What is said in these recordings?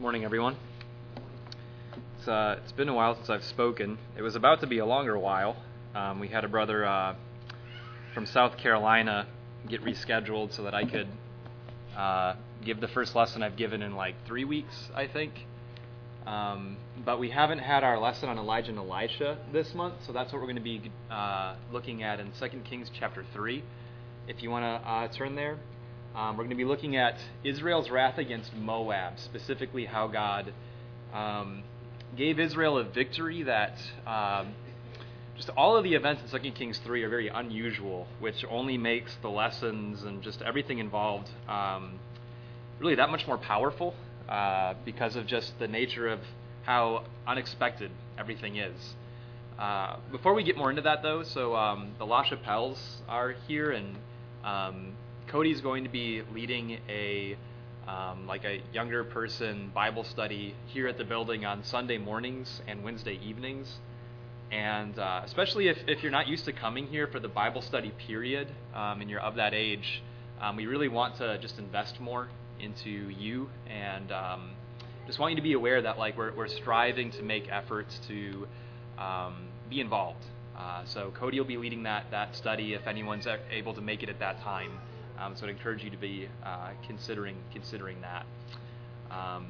Morning, everyone. It's, uh, it's been a while since I've spoken. It was about to be a longer while. Um, we had a brother uh, from South Carolina get rescheduled so that I could uh, give the first lesson I've given in like three weeks, I think. Um, but we haven't had our lesson on Elijah and Elisha this month, so that's what we're going to be uh, looking at in 2 Kings chapter 3. If you want to uh, turn there, um, we're going to be looking at Israel's wrath against Moab, specifically how God um, gave Israel a victory that um, just all of the events in 2 Kings 3 are very unusual, which only makes the lessons and just everything involved um, really that much more powerful uh, because of just the nature of how unexpected everything is. Uh, before we get more into that, though, so um, the La Chapelles are here, and um, Cody's going to be leading a um, like a younger person Bible study here at the building on Sunday mornings and Wednesday evenings. And uh, especially if, if you're not used to coming here for the Bible study period um, and you're of that age, um, we really want to just invest more into you and um, just want you to be aware that like we're, we're striving to make efforts to um, be involved. Uh, so Cody will be leading that that study if anyone's able to make it at that time. Um, so I'd encourage you to be uh, considering considering that. Um,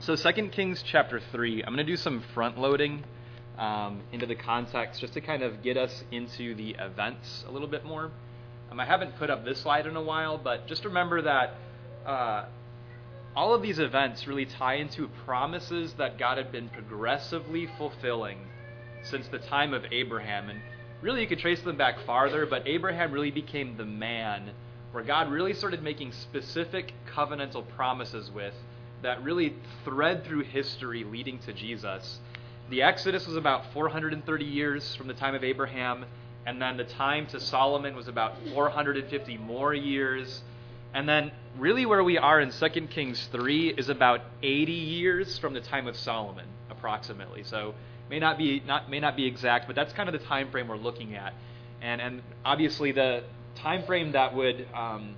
so 2 Kings chapter 3, I'm going to do some front loading um, into the context just to kind of get us into the events a little bit more. Um, I haven't put up this slide in a while, but just remember that uh, all of these events really tie into promises that God had been progressively fulfilling since the time of Abraham. And really, you could trace them back farther, but Abraham really became the man where God really started making specific covenantal promises with that really thread through history leading to Jesus. The Exodus was about 430 years from the time of Abraham, and then the time to Solomon was about 450 more years. And then, really, where we are in 2 Kings 3 is about 80 years from the time of Solomon, approximately. So, may not be not may not be exact, but that's kind of the time frame we're looking at. And and obviously, the time frame that would um,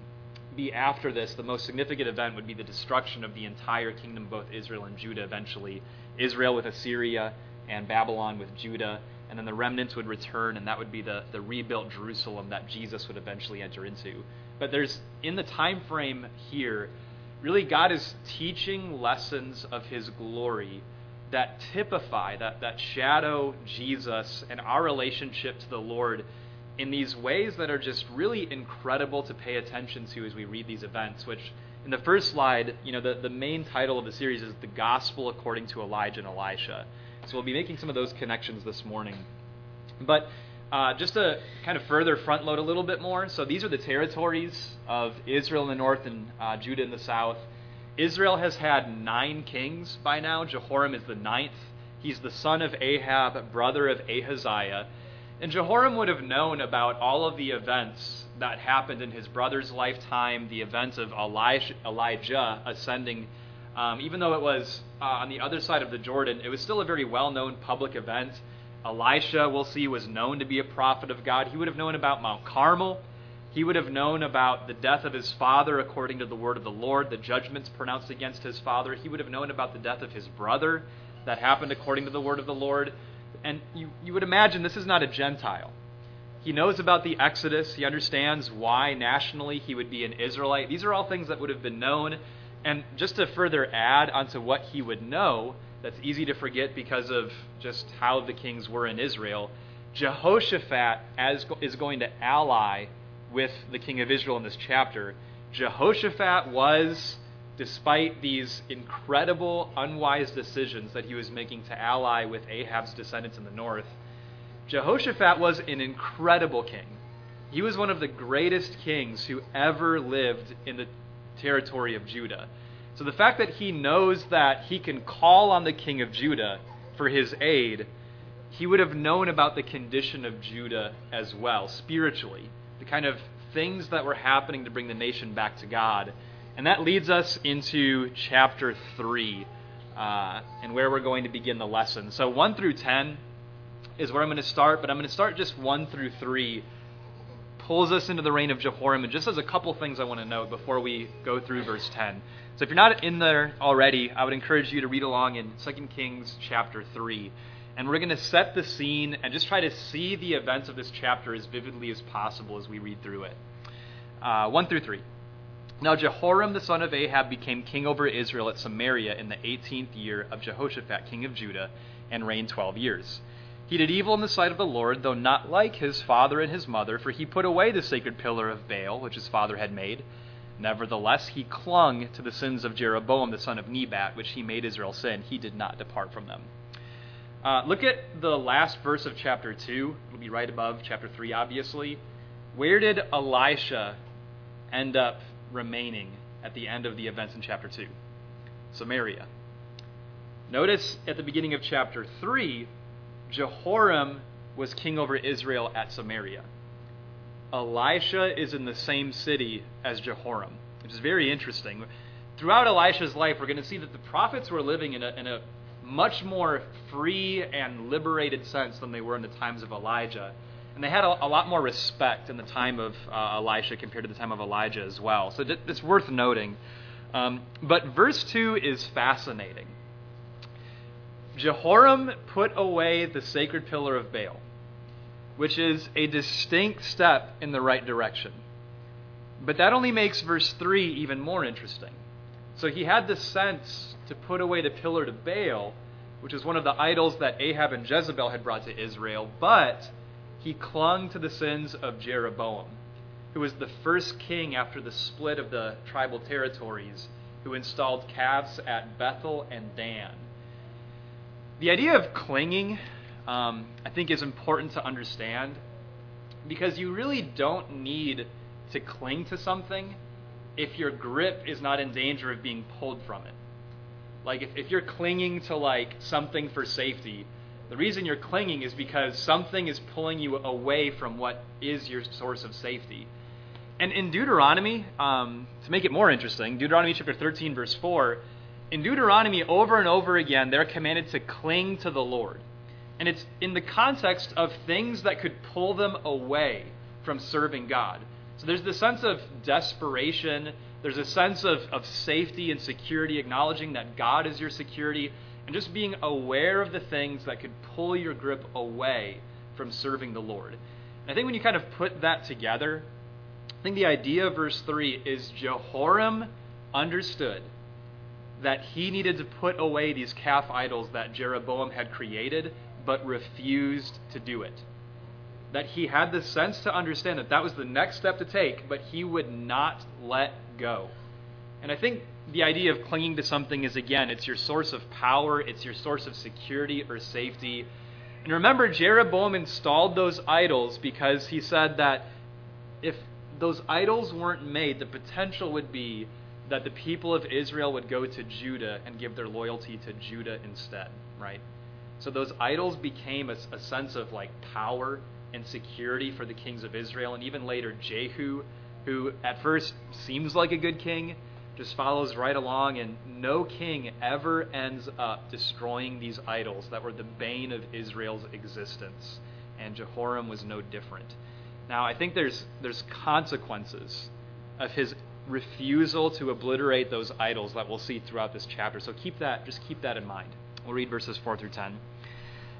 be after this, the most significant event would be the destruction of the entire kingdom, both Israel and Judah. Eventually, Israel with Assyria and Babylon with Judah, and then the remnants would return, and that would be the the rebuilt Jerusalem that Jesus would eventually enter into. But there's in the time frame here, really God is teaching lessons of his glory that typify, that, that shadow Jesus and our relationship to the Lord in these ways that are just really incredible to pay attention to as we read these events, which in the first slide, you know, the, the main title of the series is The Gospel According to Elijah and Elisha. So we'll be making some of those connections this morning. But uh, just to kind of further front load a little bit more, so these are the territories of Israel in the north and uh, Judah in the south. Israel has had nine kings by now. Jehoram is the ninth. He's the son of Ahab, brother of Ahaziah. And Jehoram would have known about all of the events that happened in his brother's lifetime, the events of Elijah, Elijah ascending. Um, even though it was uh, on the other side of the Jordan, it was still a very well known public event. Elisha, we'll see, was known to be a prophet of God. He would have known about Mount Carmel. He would have known about the death of his father according to the word of the Lord, the judgments pronounced against his father. He would have known about the death of his brother that happened according to the word of the Lord. And you, you would imagine this is not a Gentile. He knows about the Exodus. He understands why nationally he would be an Israelite. These are all things that would have been known. And just to further add onto what he would know, that's easy to forget because of just how the kings were in Israel. Jehoshaphat as, is going to ally with the king of Israel in this chapter. Jehoshaphat was, despite these incredible, unwise decisions that he was making to ally with Ahab's descendants in the north, Jehoshaphat was an incredible king. He was one of the greatest kings who ever lived in the territory of Judah. So the fact that he knows that he can call on the king of Judah for his aid, he would have known about the condition of Judah as well, spiritually, the kind of things that were happening to bring the nation back to God. And that leads us into chapter 3 uh, and where we're going to begin the lesson. So 1 through 10 is where I'm going to start, but I'm going to start just 1 through 3 pulls us into the reign of Jehoram. And just as a couple things I want to note before we go through verse 10. So if you're not in there already, I would encourage you to read along in 2 Kings chapter 3. And we're going to set the scene and just try to see the events of this chapter as vividly as possible as we read through it. Uh, 1 through 3. Now Jehoram the son of Ahab became king over Israel at Samaria in the 18th year of Jehoshaphat king of Judah and reigned 12 years. He did evil in the sight of the Lord, though not like his father and his mother, for he put away the sacred pillar of Baal, which his father had made. Nevertheless, he clung to the sins of Jeroboam the son of Nebat, which he made Israel sin. He did not depart from them. Uh, look at the last verse of chapter 2. It'll be right above chapter 3, obviously. Where did Elisha end up remaining at the end of the events in chapter 2? Samaria. Notice at the beginning of chapter 3, Jehoram was king over Israel at Samaria. Elisha is in the same city as Jehoram, which is very interesting. Throughout Elisha's life, we're going to see that the prophets were living in a, in a much more free and liberated sense than they were in the times of Elijah. And they had a, a lot more respect in the time of uh, Elisha compared to the time of Elijah as well. So it's worth noting. Um, but verse 2 is fascinating. Jehoram put away the sacred pillar of Baal, which is a distinct step in the right direction. But that only makes verse 3 even more interesting. So he had the sense to put away the pillar to Baal, which is one of the idols that Ahab and Jezebel had brought to Israel, but he clung to the sins of Jeroboam, who was the first king after the split of the tribal territories, who installed calves at Bethel and Dan. The idea of clinging, um, I think, is important to understand because you really don't need to cling to something if your grip is not in danger of being pulled from it. Like if, if you're clinging to like something for safety, the reason you're clinging is because something is pulling you away from what is your source of safety. And in Deuteronomy, um, to make it more interesting, Deuteronomy chapter 13, verse 4, in Deuteronomy, over and over again, they're commanded to cling to the Lord. And it's in the context of things that could pull them away from serving God. So there's this sense of desperation there's a sense of, of safety and security, acknowledging that God is your security, and just being aware of the things that could pull your grip away from serving the Lord. And I think when you kind of put that together, I think the idea of verse 3 is Jehoram understood that he needed to put away these calf idols that Jeroboam had created, but refused to do it. That he had the sense to understand that that was the next step to take, but he would not let go. And I think the idea of clinging to something is again, it's your source of power, it's your source of security or safety. And remember, Jeroboam installed those idols because he said that if those idols weren't made, the potential would be that the people of Israel would go to Judah and give their loyalty to Judah instead, right? So those idols became a, a sense of like power and security for the kings of Israel, and even later Jehu who at first seems like a good king, just follows right along, and no king ever ends up destroying these idols that were the bane of Israel's existence. And Jehoram was no different. Now, I think there's, there's consequences of his refusal to obliterate those idols that we'll see throughout this chapter. So keep that, just keep that in mind. We'll read verses 4 through 10.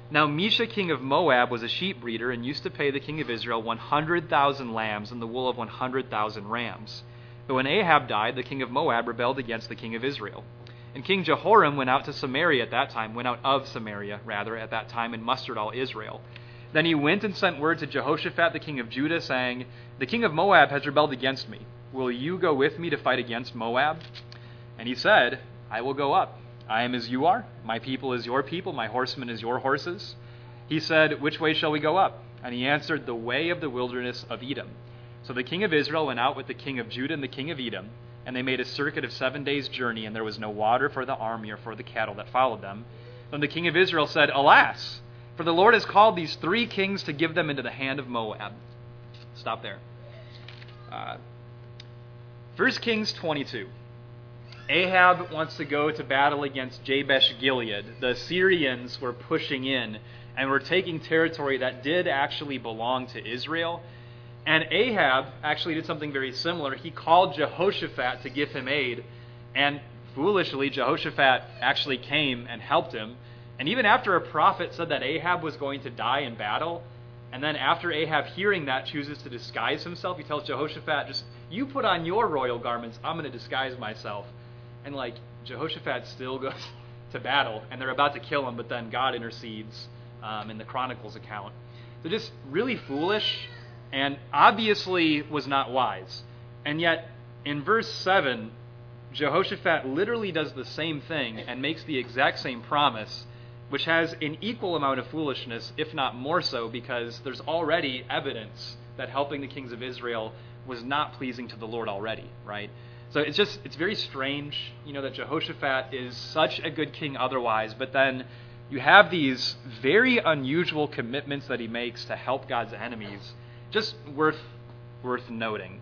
Now Mesha, king of Moab was a sheep breeder and used to pay the king of Israel 100,000 lambs and the wool of 100,000 rams. But when Ahab died, the king of Moab rebelled against the king of Israel. And King Jehoram went out to Samaria at that time, went out of Samaria, rather, at that time, and mustered all Israel. Then he went and sent word to Jehoshaphat, the king of Judah, saying, The king of Moab has rebelled against me. Will you go with me to fight against Moab? And he said, I will go up. I am as you are, my people is your people, my horsemen is your horses. He said, Which way shall we go up? And he answered, The way of the wilderness of Edom. So the king of Israel went out with the king of Judah and the king of Edom, and they made a circuit of seven days' journey, and there was no water for the army or for the cattle that followed them. Then the king of Israel said, Alas, for the Lord has called these three kings to give them into the hand of Moab. Stop there. Uh, 1 Kings 22. Ahab wants to go to battle against Jabesh Gilead. The Syrians were pushing in and were taking territory that did actually belong to Israel. And Ahab actually did something very similar. He called Jehoshaphat to give him aid, and foolishly, Jehoshaphat actually came and helped him. And even after a prophet said that Ahab was going to die in battle, and then after Ahab hearing that chooses to disguise himself, he tells Jehoshaphat, just you put on your royal garments, I'm going to disguise myself. And like Jehoshaphat still goes to battle, and they're about to kill him, but then God intercedes um, in the Chronicles account. So just really foolish, and obviously was not wise. And yet, in verse 7, Jehoshaphat literally does the same thing and makes the exact same promise, which has an equal amount of foolishness, if not more so, because there's already evidence that helping the kings of Israel was not pleasing to the Lord already, right? So it's just it's very strange, you know, that Jehoshaphat is such a good king otherwise, but then you have these very unusual commitments that he makes to help God's enemies. Just worth worth noting.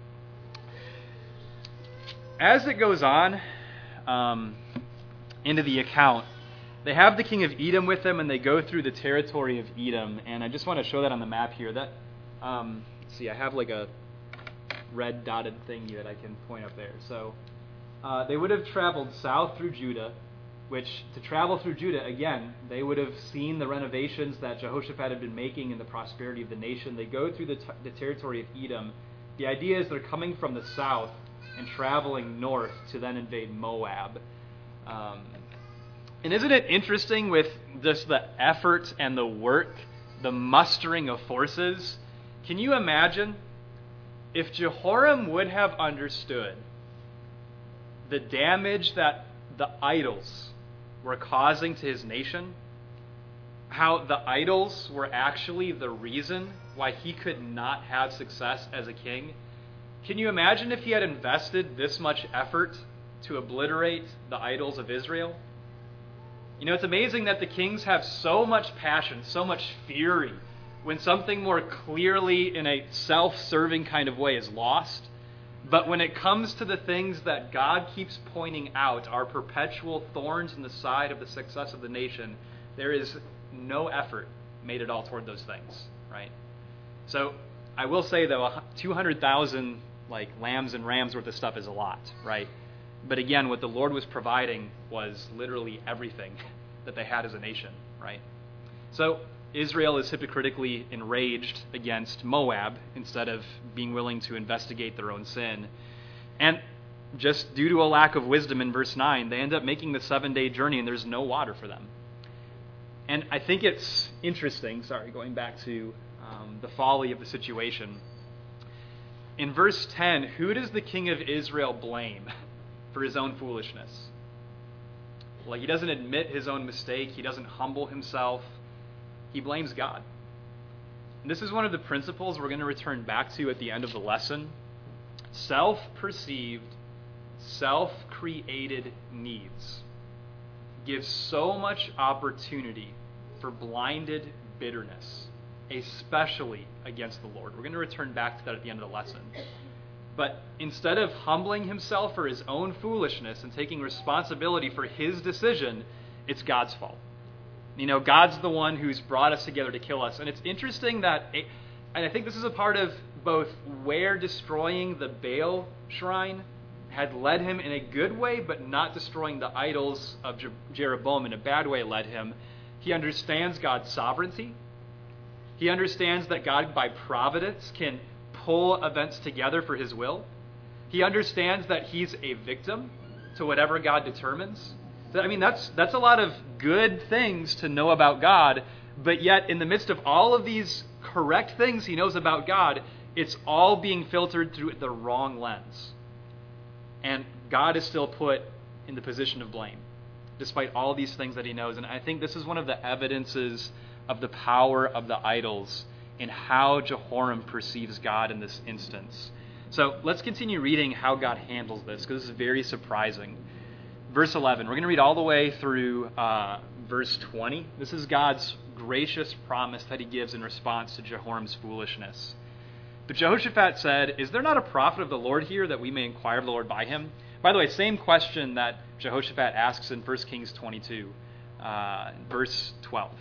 As it goes on um, into the account, they have the king of Edom with them, and they go through the territory of Edom. And I just want to show that on the map here. That um, see, I have like a red dotted thing that I can point up there. So uh, they would have traveled south through Judah, which to travel through Judah, again, they would have seen the renovations that Jehoshaphat had been making and the prosperity of the nation. They go through the, t- the territory of Edom. The idea is they're coming from the south and traveling north to then invade Moab. Um, and isn't it interesting with just the effort and the work, the mustering of forces? Can you imagine if Jehoram would have understood the damage that the idols were causing to his nation, how the idols were actually the reason why he could not have success as a king, can you imagine if he had invested this much effort to obliterate the idols of Israel? You know, it's amazing that the kings have so much passion, so much fury when something more clearly in a self serving kind of way is lost. But when it comes to the things that God keeps pointing out are perpetual thorns in the side of the success of the nation, there is no effort made at all toward those things, right? So I will say though, 200,000 like lambs and rams worth of stuff is a lot, right? But again, what the Lord was providing was literally everything that they had as a nation, right? So Israel is hypocritically enraged against Moab instead of being willing to investigate their own sin. And just due to a lack of wisdom in verse 9, they end up making the seven day journey and there's no water for them. And I think it's interesting, sorry, going back to um, the folly of the situation. In verse 10, who does the king of Israel blame for his own foolishness? Like, he doesn't admit his own mistake, he doesn't humble himself he blames God. And this is one of the principles we're going to return back to at the end of the lesson. Self perceived, self created needs give so much opportunity for blinded bitterness, especially against the Lord. We're going to return back to that at the end of the lesson. But instead of humbling himself for his own foolishness and taking responsibility for his decision, it's God's fault. You know, God's the one who's brought us together to kill us. And it's interesting that, it, and I think this is a part of both where destroying the Baal shrine had led him in a good way, but not destroying the idols of Jeroboam in a bad way led him. He understands God's sovereignty. He understands that God, by providence, can pull events together for his will. He understands that he's a victim to whatever God determines. I mean, that's, that's a lot of good things to know about God, but yet, in the midst of all of these correct things he knows about God, it's all being filtered through the wrong lens. And God is still put in the position of blame, despite all these things that he knows. And I think this is one of the evidences of the power of the idols in how Jehoram perceives God in this instance. So let's continue reading how God handles this, because this is very surprising verse 11. We're going to read all the way through uh, verse 20. This is God's gracious promise that he gives in response to Jehoram's foolishness. But Jehoshaphat said, Is there not a prophet of the Lord here that we may inquire of the Lord by him? By the way, same question that Jehoshaphat asks in 1 Kings 22, uh, verse 12.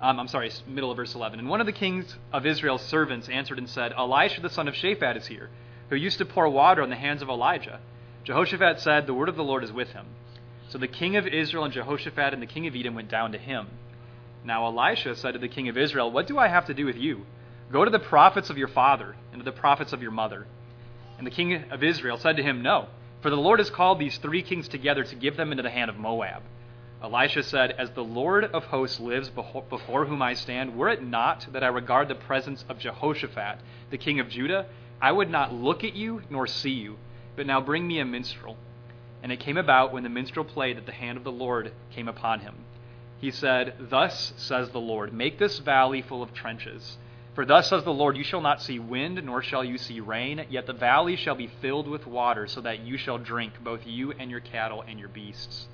Um, I'm sorry, middle of verse 11. And one of the kings of Israel's servants answered and said, Elisha the son of Shaphat is here, who used to pour water on the hands of Elijah. Jehoshaphat said, The word of the Lord is with him. So the king of Israel and Jehoshaphat and the king of Edom went down to him. Now Elisha said to the king of Israel, What do I have to do with you? Go to the prophets of your father and to the prophets of your mother. And the king of Israel said to him, No, for the Lord has called these three kings together to give them into the hand of Moab. Elisha said, As the Lord of hosts lives before whom I stand, were it not that I regard the presence of Jehoshaphat, the king of Judah, I would not look at you nor see you. But now bring me a minstrel. And it came about when the minstrel played that the hand of the Lord came upon him. He said, Thus says the Lord, Make this valley full of trenches. For thus says the Lord, You shall not see wind, nor shall you see rain, yet the valley shall be filled with water, so that you shall drink, both you and your cattle and your beasts.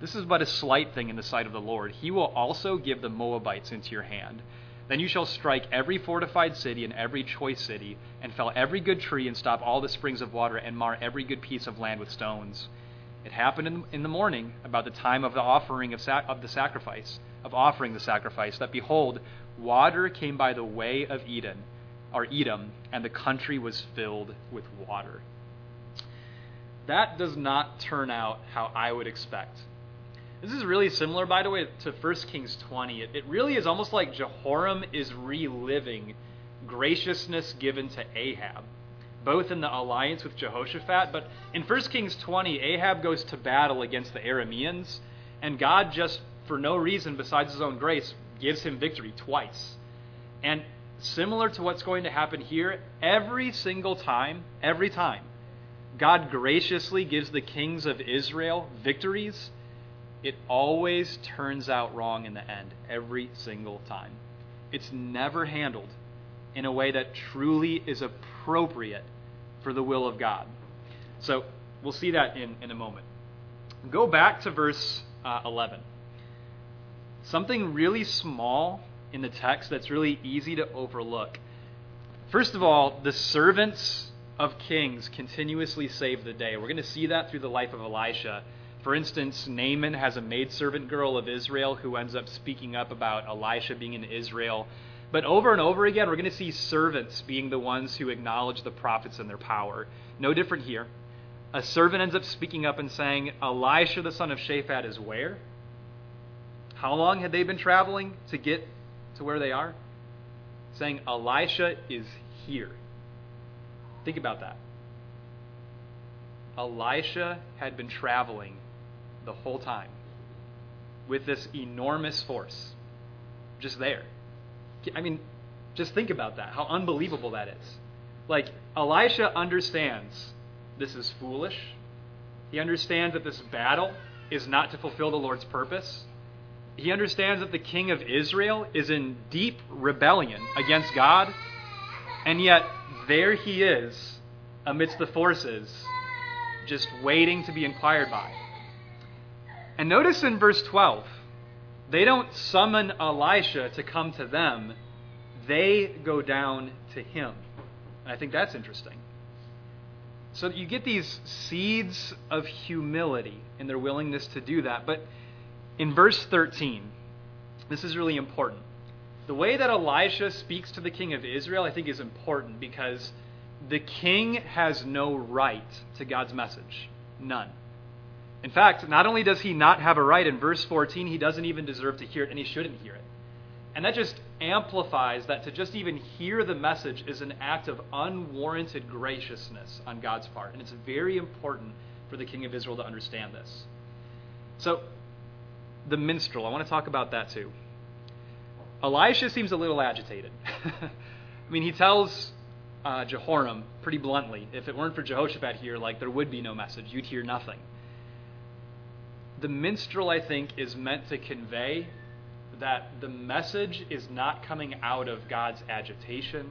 This is but a slight thing in the sight of the Lord. He will also give the Moabites into your hand. Then you shall strike every fortified city and every choice city, and fell every good tree, and stop all the springs of water, and mar every good piece of land with stones. It happened in the morning, about the time of the offering of, sac- of the sacrifice, of offering the sacrifice, that behold, water came by the way of Eden, or Edom, and the country was filled with water. That does not turn out how I would expect. This is really similar, by the way, to 1 Kings 20. It, it really is almost like Jehoram is reliving graciousness given to Ahab, both in the alliance with Jehoshaphat, but in 1 Kings 20, Ahab goes to battle against the Arameans, and God just, for no reason besides his own grace, gives him victory twice. And similar to what's going to happen here, every single time, every time, God graciously gives the kings of Israel victories, it always turns out wrong in the end, every single time. It's never handled in a way that truly is appropriate for the will of God. So we'll see that in, in a moment. Go back to verse uh, 11 something really small in the text that's really easy to overlook. First of all, the servants of kings continuously save the day. We're going to see that through the life of Elisha. For instance, Naaman has a maidservant girl of Israel who ends up speaking up about Elisha being in Israel. But over and over again, we're going to see servants being the ones who acknowledge the prophets and their power. No different here. A servant ends up speaking up and saying, Elisha the son of Shaphat is where? How long had they been traveling to get to where they are? Saying, Elisha is here. Think about that. Elisha had been traveling the whole time with this enormous force just there. I mean, just think about that, how unbelievable that is. Like, Elisha understands this is foolish. He understands that this battle is not to fulfill the Lord's purpose. He understands that the king of Israel is in deep rebellion against God, and yet there he is amidst the forces, just waiting to be inquired by. And notice in verse 12, they don't summon Elisha to come to them, they go down to him. And I think that's interesting. So you get these seeds of humility in their willingness to do that. But in verse 13, this is really important. The way that Elisha speaks to the king of Israel, I think, is important because the king has no right to God's message. None. In fact, not only does he not have a right, in verse 14, he doesn't even deserve to hear it, and he shouldn't hear it. And that just amplifies that to just even hear the message is an act of unwarranted graciousness on God's part. And it's very important for the king of Israel to understand this. So, the minstrel. I want to talk about that too. Elisha seems a little agitated. I mean, he tells uh, Jehoram pretty bluntly, if it weren't for Jehoshaphat here, like there would be no message. You'd hear nothing. The minstrel, I think, is meant to convey that the message is not coming out of God's agitation.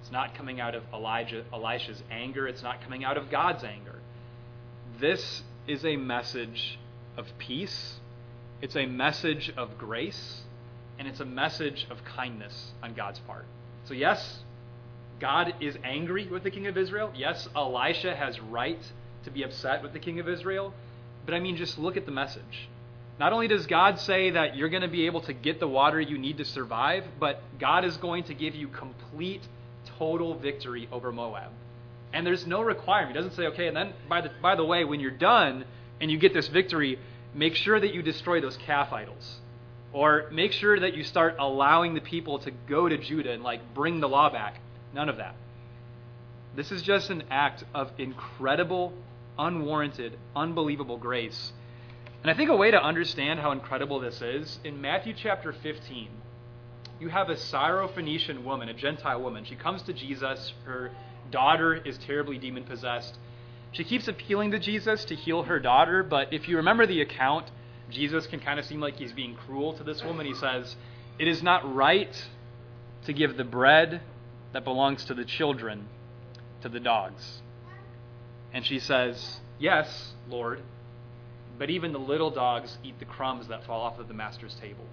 It's not coming out of Elijah, Elisha's anger. It's not coming out of God's anger. This is a message of peace it's a message of grace, and it's a message of kindness on God's part. So, yes, God is angry with the king of Israel. Yes, Elisha has right to be upset with the king of Israel. But I mean, just look at the message. Not only does God say that you're going to be able to get the water you need to survive, but God is going to give you complete, total victory over Moab. And there's no requirement. He doesn't say, okay, and then by the, by the way, when you're done and you get this victory, make sure that you destroy those calf idols. Or make sure that you start allowing the people to go to Judah and like bring the law back. None of that. This is just an act of incredible, unwarranted, unbelievable grace and I think a way to understand how incredible this is, in Matthew chapter 15, you have a Syrophoenician woman, a Gentile woman. She comes to Jesus. Her daughter is terribly demon possessed. She keeps appealing to Jesus to heal her daughter, but if you remember the account, Jesus can kind of seem like he's being cruel to this woman. He says, It is not right to give the bread that belongs to the children to the dogs. And she says, Yes, Lord, but even the little dogs eat the crumbs that fall off of the master's table.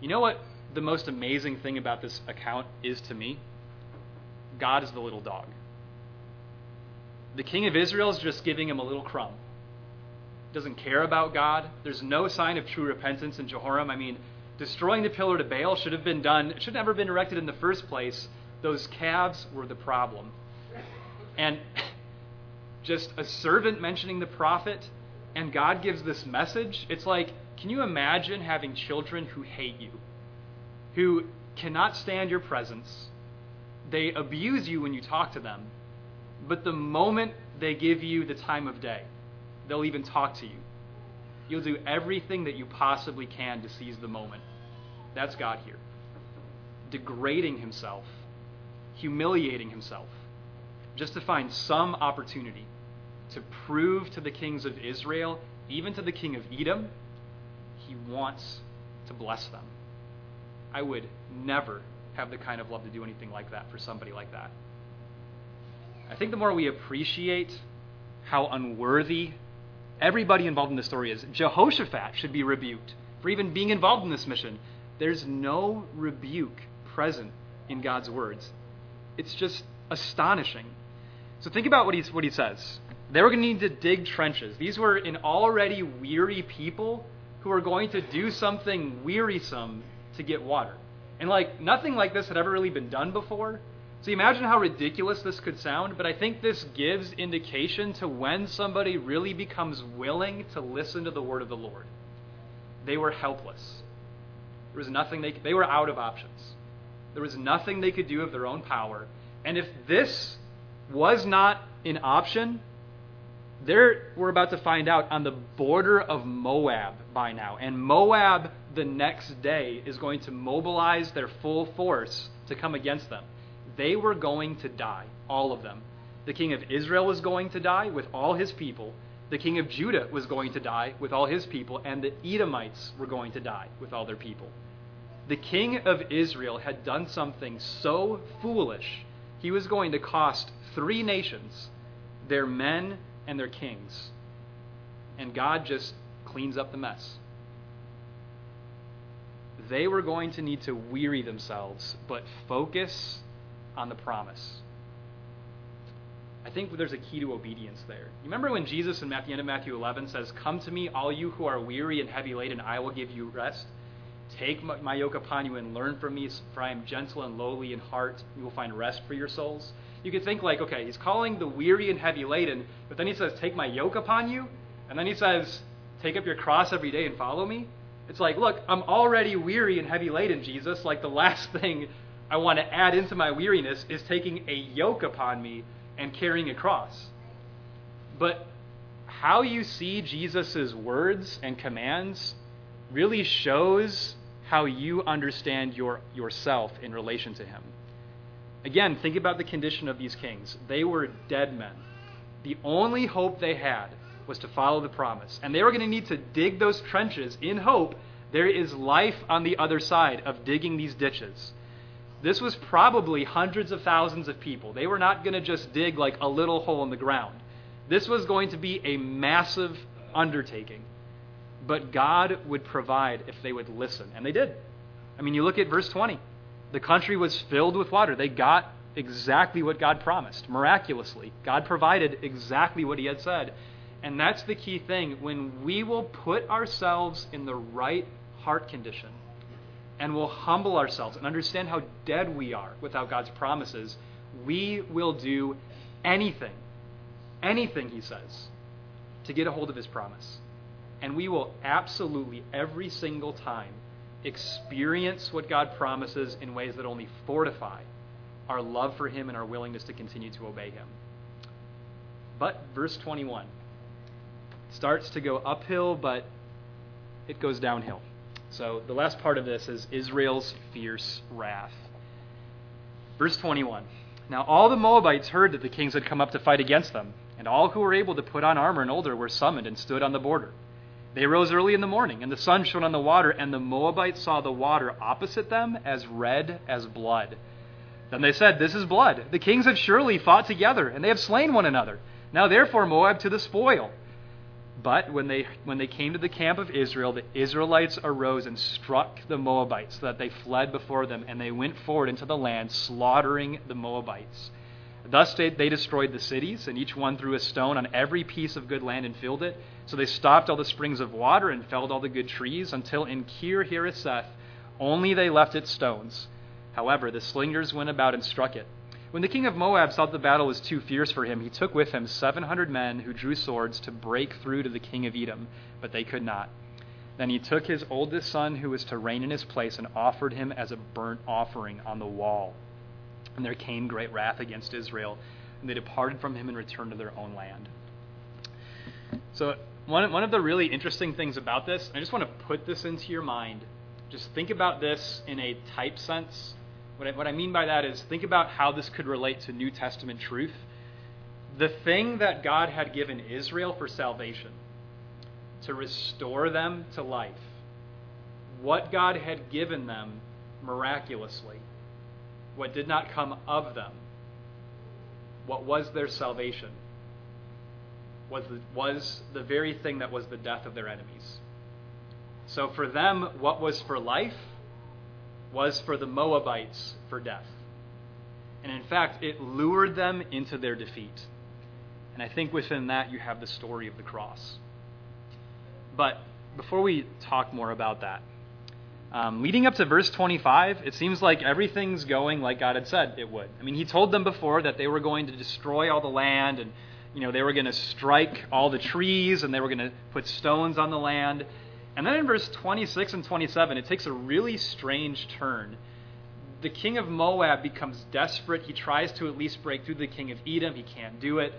You know what the most amazing thing about this account is to me? God is the little dog. The king of Israel is just giving him a little crumb. Doesn't care about God. There's no sign of true repentance in Jehoram. I mean, destroying the pillar to Baal should have been done, it should never have been erected in the first place. Those calves were the problem. And just a servant mentioning the prophet and God gives this message, it's like, can you imagine having children who hate you, who cannot stand your presence? They abuse you when you talk to them, but the moment they give you the time of day, they'll even talk to you. You'll do everything that you possibly can to seize the moment. That's God here. Degrading himself, humiliating himself, just to find some opportunity to prove to the kings of Israel, even to the king of Edom, he wants to bless them. I would never have the kind of love to do anything like that for somebody like that. I think the more we appreciate how unworthy everybody involved in this story is, Jehoshaphat should be rebuked for even being involved in this mission. There's no rebuke present in God's words. It's just astonishing. So think about what, he's, what he says. They were going to need to dig trenches. These were an already weary people who were going to do something wearisome to get water. And like nothing like this had ever really been done before. So imagine how ridiculous this could sound, but I think this gives indication to when somebody really becomes willing to listen to the word of the Lord. They were helpless. There was nothing they could, they were out of options. There was nothing they could do of their own power. And if this was not an option, they're, we're about to find out, on the border of Moab by now. And Moab, the next day, is going to mobilize their full force to come against them. They were going to die, all of them. The king of Israel was going to die with all his people. The king of Judah was going to die with all his people. And the Edomites were going to die with all their people. The king of Israel had done something so foolish, he was going to cost three nations their men and their kings. And God just cleans up the mess. They were going to need to weary themselves, but focus on the promise. I think there's a key to obedience there. You remember when Jesus in at the end of Matthew 11 says, Come to me, all you who are weary and heavy laden, I will give you rest? Take my yoke upon you and learn from me, for I am gentle and lowly in heart. You will find rest for your souls you could think like, okay, he's calling the weary and heavy laden, but then he says, take my yoke upon you, and then he says, take up your cross every day and follow me. It's like, look, I'm already weary and heavy laden, Jesus. Like the last thing I want to add into my weariness is taking a yoke upon me and carrying a cross. But how you see Jesus' words and commands really shows how you understand your, yourself in relation to him. Again, think about the condition of these kings. They were dead men. The only hope they had was to follow the promise. And they were going to need to dig those trenches in hope there is life on the other side of digging these ditches. This was probably hundreds of thousands of people. They were not going to just dig like a little hole in the ground. This was going to be a massive undertaking. But God would provide if they would listen. And they did. I mean, you look at verse 20. The country was filled with water. They got exactly what God promised, miraculously. God provided exactly what He had said. And that's the key thing. When we will put ourselves in the right heart condition and will humble ourselves and understand how dead we are without God's promises, we will do anything, anything, he says, to get a hold of his promise. And we will absolutely, every single time, experience what God promises in ways that only fortify our love for him and our willingness to continue to obey him. But verse 21 starts to go uphill, but it goes downhill. So the last part of this is Israel's fierce wrath. Verse 21 Now all the Moabites heard that the kings had come up to fight against them, and all who were able to put on armor and older were summoned and stood on the border. They rose early in the morning, and the sun shone on the water, and the Moabites saw the water opposite them as red as blood. Then they said, This is blood. The kings have surely fought together, and they have slain one another. Now therefore, Moab to the spoil. But when they, when they came to the camp of Israel, the Israelites arose and struck the Moabites, so that they fled before them, and they went forward into the land, slaughtering the Moabites. Thus they, they destroyed the cities, and each one threw a stone on every piece of good land and filled it. So they stopped all the springs of water and felled all the good trees, until in Kir Hareseth only they left its stones. However, the slingers went about and struck it. When the king of Moab saw that the battle was too fierce for him, he took with him 700 men who drew swords to break through to the king of Edom, but they could not. Then he took his oldest son, who was to reign in his place, and offered him as a burnt offering on the wall. And there came great wrath against Israel, and they departed from him and returned to their own land. So, one, one of the really interesting things about this, I just want to put this into your mind. Just think about this in a type sense what I, what I mean by that is think about how this could relate to New Testament truth. The thing that God had given Israel for salvation, to restore them to life, what God had given them miraculously, what did not come of them, what was their salvation, was the, was the very thing that was the death of their enemies. So for them, what was for life was for the Moabites for death. And in fact, it lured them into their defeat. And I think within that, you have the story of the cross. But before we talk more about that, um, leading up to verse 25, it seems like everything's going like God had said it would. I mean, He told them before that they were going to destroy all the land and you know, they were going to strike all the trees and they were going to put stones on the land. And then in verse 26 and 27, it takes a really strange turn. The king of Moab becomes desperate. He tries to at least break through the king of Edom. He can't do it.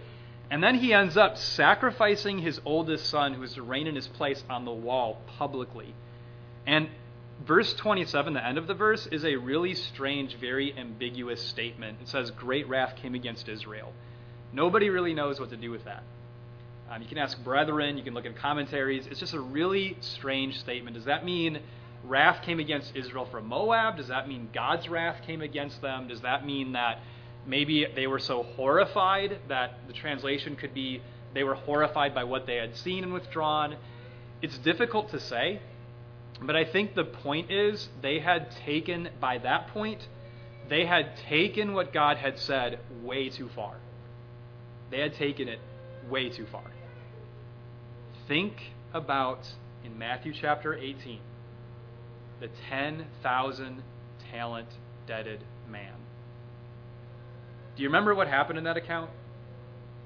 And then he ends up sacrificing his oldest son, who is to reign in his place, on the wall publicly. And verse 27, the end of the verse, is a really strange, very ambiguous statement. It says, Great wrath came against Israel. Nobody really knows what to do with that. Um, you can ask brethren, you can look at commentaries. It's just a really strange statement. Does that mean wrath came against Israel from Moab? Does that mean God's wrath came against them? Does that mean that maybe they were so horrified that the translation could be they were horrified by what they had seen and withdrawn? It's difficult to say, but I think the point is they had taken, by that point, they had taken what God had said way too far. They had taken it way too far. Think about in Matthew chapter 18 the 10,000 talent debted man. Do you remember what happened in that account?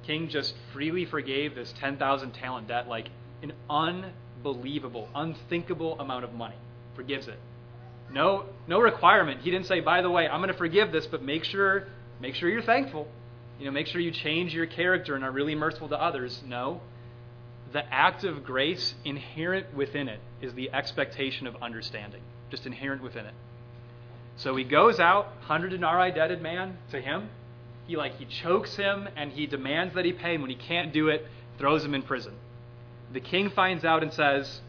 King just freely forgave this 10,000 talent debt like an unbelievable, unthinkable amount of money. Forgives it. No, no requirement. He didn't say, by the way, I'm going to forgive this, but make sure, make sure you're thankful. You know, make sure you change your character and are really merciful to others. No the act of grace inherent within it is the expectation of understanding, just inherent within it. So he goes out, hundred denarii debted man to him. He like he chokes him and he demands that he pay. And when he can't do it, throws him in prison. The king finds out and says,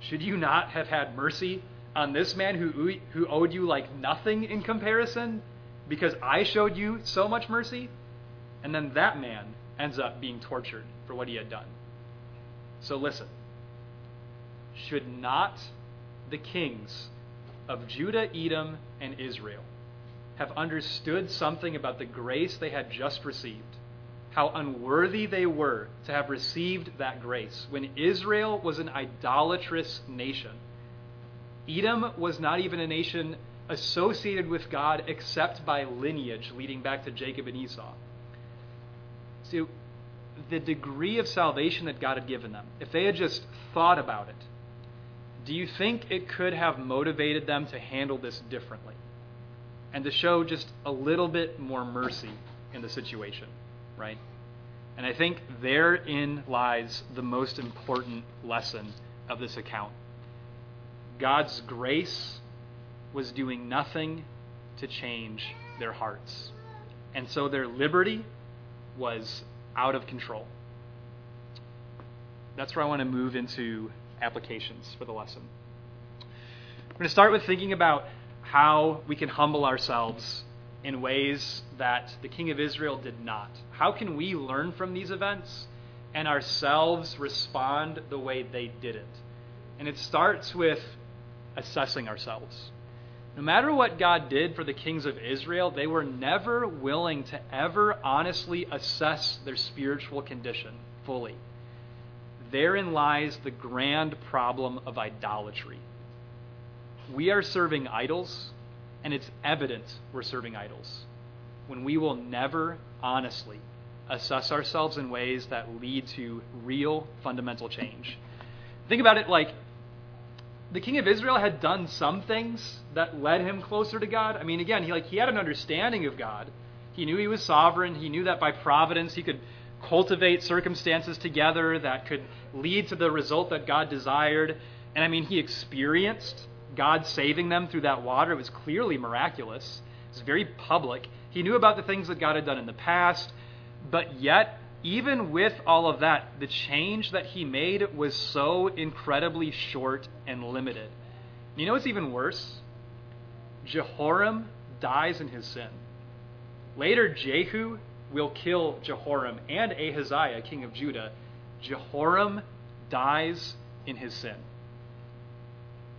"Should you not have had mercy on this man who who owed you like nothing in comparison, because I showed you so much mercy?" And then that man ends up being tortured for what he had done. So listen. Should not the kings of Judah, Edom, and Israel have understood something about the grace they had just received how unworthy they were to have received that grace when Israel was an idolatrous nation. Edom was not even a nation associated with God except by lineage leading back to Jacob and Esau. See, the degree of salvation that God had given them, if they had just thought about it, do you think it could have motivated them to handle this differently and to show just a little bit more mercy in the situation, right? And I think therein lies the most important lesson of this account. God's grace was doing nothing to change their hearts. And so their liberty was out of control. That's where I want to move into applications for the lesson. I'm going to start with thinking about how we can humble ourselves in ways that the king of Israel did not. How can we learn from these events and ourselves respond the way they didn't? And it starts with assessing ourselves. No matter what God did for the kings of Israel, they were never willing to ever honestly assess their spiritual condition fully. Therein lies the grand problem of idolatry. We are serving idols, and it's evident we're serving idols when we will never honestly assess ourselves in ways that lead to real fundamental change. Think about it like the king of Israel had done some things that led him closer to God. I mean, again, he like he had an understanding of God. He knew he was sovereign. He knew that by providence he could cultivate circumstances together that could lead to the result that God desired. And I mean, he experienced God saving them through that water. It was clearly miraculous. It was very public. He knew about the things that God had done in the past, but yet even with all of that, the change that he made was so incredibly short and limited. You know what's even worse? Jehoram dies in his sin. Later, Jehu will kill Jehoram and Ahaziah, king of Judah. Jehoram dies in his sin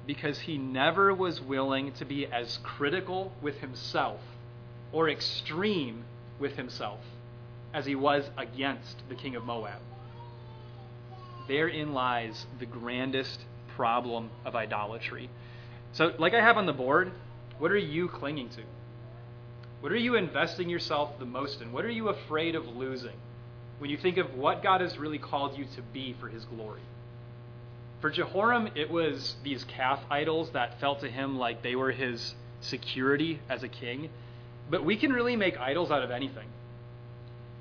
because he never was willing to be as critical with himself or extreme with himself as he was against the king of Moab. Therein lies the grandest problem of idolatry. So, like I have on the board, what are you clinging to? What are you investing yourself the most in? What are you afraid of losing when you think of what God has really called you to be for his glory? For Jehoram, it was these calf idols that felt to him like they were his security as a king. But we can really make idols out of anything.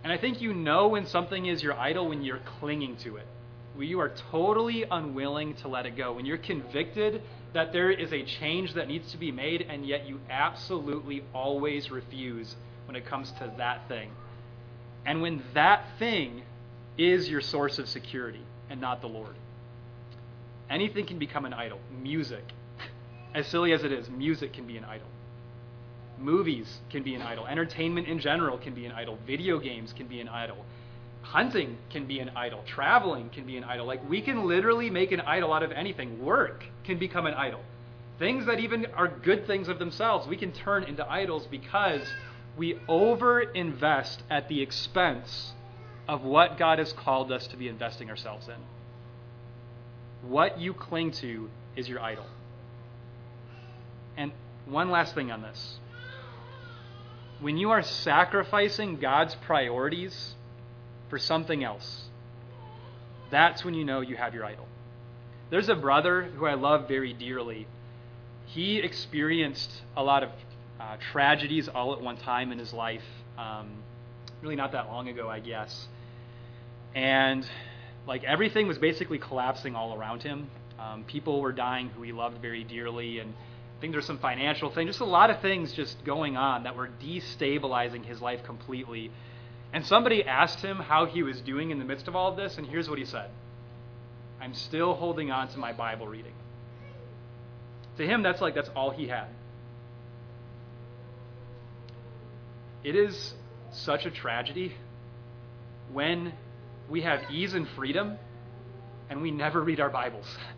And I think you know when something is your idol when you're clinging to it. When you are totally unwilling to let it go. When you're convicted that there is a change that needs to be made, and yet you absolutely always refuse when it comes to that thing. And when that thing is your source of security and not the Lord. Anything can become an idol. Music. As silly as it is, music can be an idol. Movies can be an idol. Entertainment in general can be an idol. Video games can be an idol. Hunting can be an idol. Traveling can be an idol. Like, we can literally make an idol out of anything. Work can become an idol. Things that even are good things of themselves, we can turn into idols because we over invest at the expense of what God has called us to be investing ourselves in. What you cling to is your idol. And one last thing on this when you are sacrificing God's priorities for something else, that's when you know you have your idol. There's a brother who I love very dearly. He experienced a lot of uh, tragedies all at one time in his life, um, really not that long ago, I guess. And like everything was basically collapsing all around him. Um, people were dying who he loved very dearly, and I think there's some financial thing, just a lot of things just going on that were destabilizing his life completely. And somebody asked him how he was doing in the midst of all of this, and here's what he said I'm still holding on to my Bible reading. To him, that's like that's all he had. It is such a tragedy when we have ease and freedom and we never read our Bibles.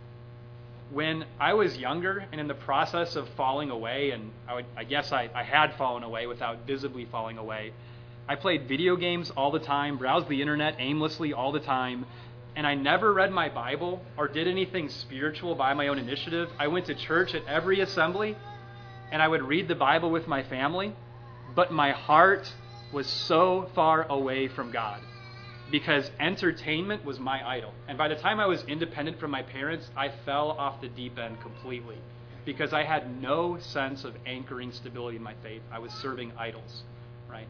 when I was younger and in the process of falling away, and I, would, I guess I, I had fallen away without visibly falling away, I played video games all the time, browsed the internet aimlessly all the time, and I never read my Bible or did anything spiritual by my own initiative. I went to church at every assembly, and I would read the Bible with my family, but my heart was so far away from God because entertainment was my idol. And by the time I was independent from my parents, I fell off the deep end completely because I had no sense of anchoring stability in my faith. I was serving idols, right?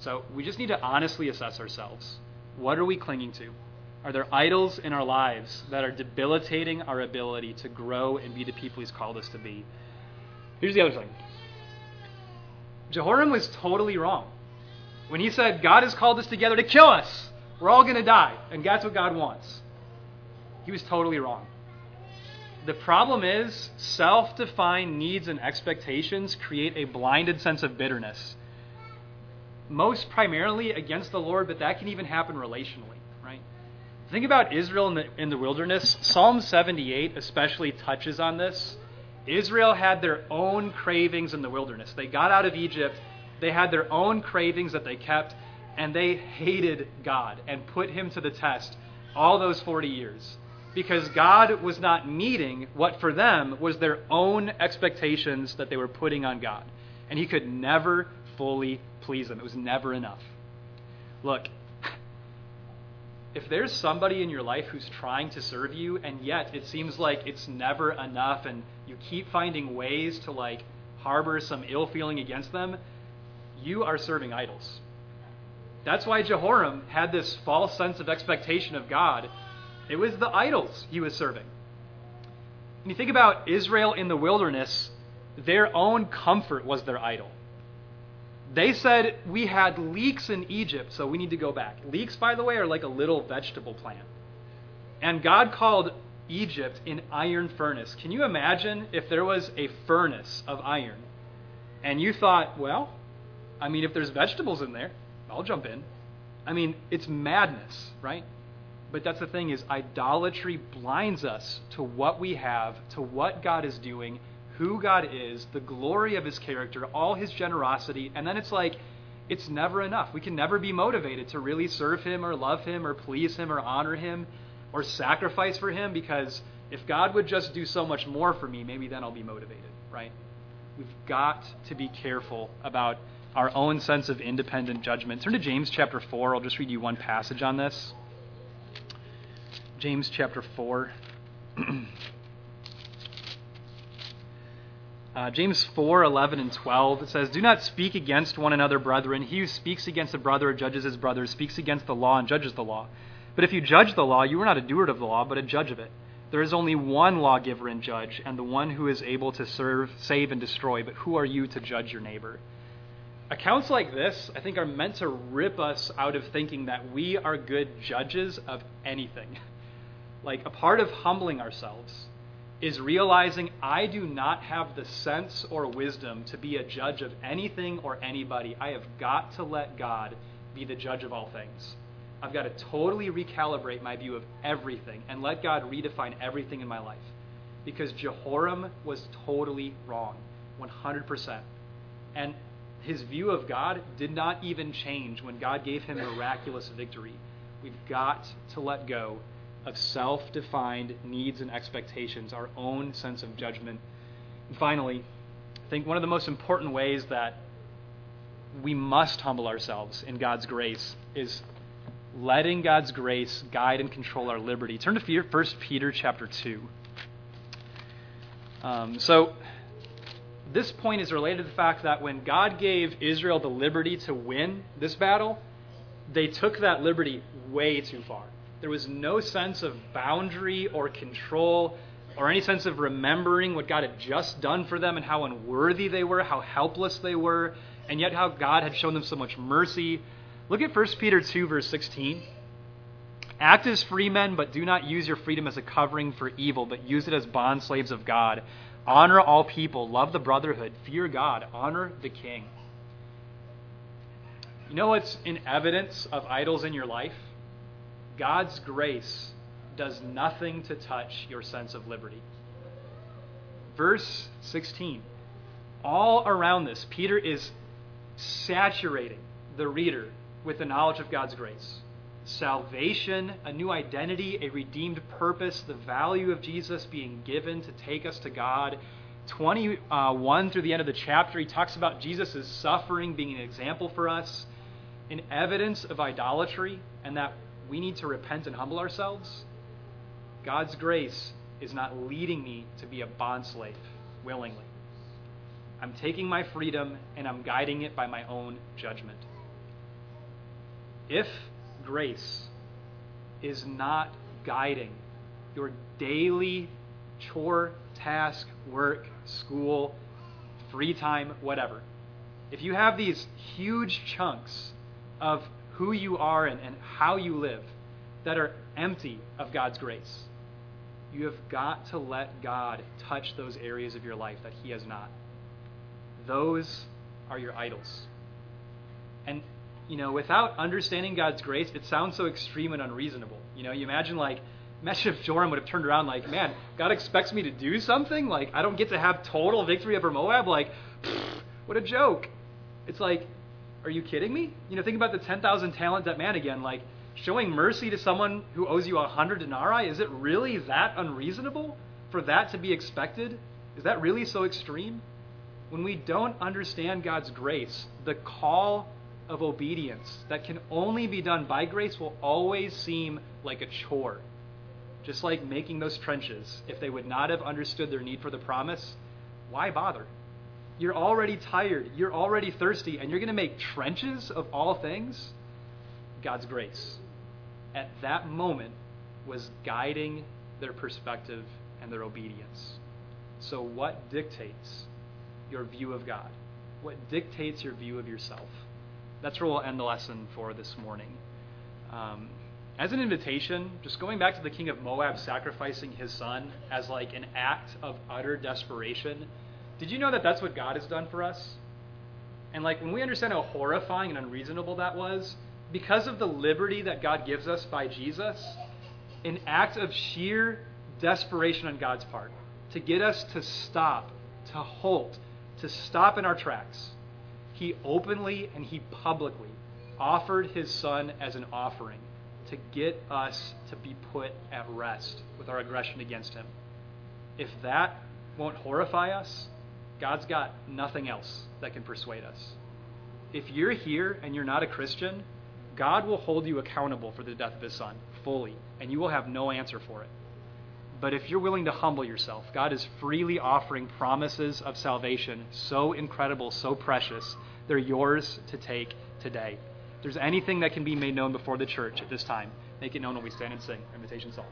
So we just need to honestly assess ourselves. What are we clinging to? Are there idols in our lives that are debilitating our ability to grow and be the people He's called us to be? Here's the other thing Jehoram was totally wrong. When he said, God has called us together to kill us, we're all going to die, and that's what God wants, he was totally wrong. The problem is, self defined needs and expectations create a blinded sense of bitterness. Most primarily against the Lord, but that can even happen relationally, right? Think about Israel in the, in the wilderness. Psalm 78 especially touches on this. Israel had their own cravings in the wilderness. They got out of Egypt, they had their own cravings that they kept, and they hated God and put him to the test all those 40 years because God was not meeting what for them was their own expectations that they were putting on God. And he could never fully please them. It was never enough. Look, if there's somebody in your life who's trying to serve you and yet it seems like it's never enough and you keep finding ways to like harbor some ill feeling against them, you are serving idols. That's why Jehoram had this false sense of expectation of God. It was the idols he was serving. When you think about Israel in the wilderness, their own comfort was their idol. They said, We had leeks in Egypt, so we need to go back. Leeks, by the way, are like a little vegetable plant. And God called Egypt an iron furnace. Can you imagine if there was a furnace of iron and you thought, well, I mean, if there's vegetables in there, I'll jump in. I mean, it's madness, right? But that's the thing is idolatry blinds us to what we have, to what God is doing, who God is, the glory of his character, all his generosity, and then it's like it's never enough. We can never be motivated to really serve him or love him or please him or honor him or sacrifice for him because if God would just do so much more for me, maybe then I'll be motivated, right? We've got to be careful about our own sense of independent judgment. Turn to James chapter 4. I'll just read you one passage on this. James chapter 4. Uh, James 4, 11 and 12, it says, Do not speak against one another, brethren. He who speaks against a brother or judges his brother speaks against the law and judges the law. But if you judge the law, you are not a doer of the law, but a judge of it. There is only one lawgiver and judge, and the one who is able to serve, save, and destroy. But who are you to judge your neighbor? Accounts like this, I think, are meant to rip us out of thinking that we are good judges of anything. Like, a part of humbling ourselves is realizing I do not have the sense or wisdom to be a judge of anything or anybody. I have got to let God be the judge of all things. I've got to totally recalibrate my view of everything and let God redefine everything in my life. Because Jehoram was totally wrong, 100%. And his view of God did not even change when God gave him miraculous victory. We've got to let go of self defined needs and expectations, our own sense of judgment. And finally, I think one of the most important ways that we must humble ourselves in God's grace is letting God's grace guide and control our liberty. Turn to 1 Peter chapter 2. Um, so, this point is related to the fact that when God gave Israel the liberty to win this battle, they took that liberty way too far. There was no sense of boundary or control or any sense of remembering what God had just done for them and how unworthy they were, how helpless they were, and yet how God had shown them so much mercy. Look at 1 Peter 2, verse 16. Act as free men, but do not use your freedom as a covering for evil, but use it as bond slaves of God. Honor all people, love the brotherhood, fear God, honor the king. You know what's in evidence of idols in your life? God's grace does nothing to touch your sense of liberty. Verse 16. All around this, Peter is saturating the reader with the knowledge of God's grace. Salvation, a new identity, a redeemed purpose, the value of Jesus being given to take us to God. 21 through the end of the chapter, he talks about Jesus' suffering being an example for us, an evidence of idolatry, and that we need to repent and humble ourselves. God's grace is not leading me to be a bondslave willingly. I'm taking my freedom and I'm guiding it by my own judgment. If grace is not guiding your daily chore, task, work, school, free time, whatever, if you have these huge chunks of who you are and, and how you live that are empty of God's grace, you have got to let God touch those areas of your life that He has not. Those are your idols. And, you know, without understanding God's grace, it sounds so extreme and unreasonable. You know, you imagine, like, imagine if Joram would have turned around, like, man, God expects me to do something? Like, I don't get to have total victory over Moab? Like, pfft, what a joke. It's like, are you kidding me? You know, think about the 10,000 talent that man again. Like, showing mercy to someone who owes you a 100 denarii, is it really that unreasonable for that to be expected? Is that really so extreme? When we don't understand God's grace, the call of obedience that can only be done by grace will always seem like a chore. Just like making those trenches. If they would not have understood their need for the promise, why bother? You're already tired, you're already thirsty, and you're going to make trenches of all things? God's grace. At that moment was guiding their perspective and their obedience. So, what dictates your view of God? What dictates your view of yourself? That's where we'll end the lesson for this morning. Um, as an invitation, just going back to the king of Moab sacrificing his son as like an act of utter desperation. Did you know that that's what God has done for us? And like when we understand how horrifying and unreasonable that was, because of the liberty that God gives us by Jesus, an act of sheer desperation on God's part to get us to stop, to halt, to stop in our tracks. He openly and he publicly offered his son as an offering to get us to be put at rest with our aggression against him. If that won't horrify us, God's got nothing else that can persuade us. If you're here and you're not a Christian, God will hold you accountable for the death of his son fully, and you will have no answer for it. But if you're willing to humble yourself, God is freely offering promises of salvation so incredible, so precious, they're yours to take today. If there's anything that can be made known before the church at this time, make it known when we stand and sing Invitation Song.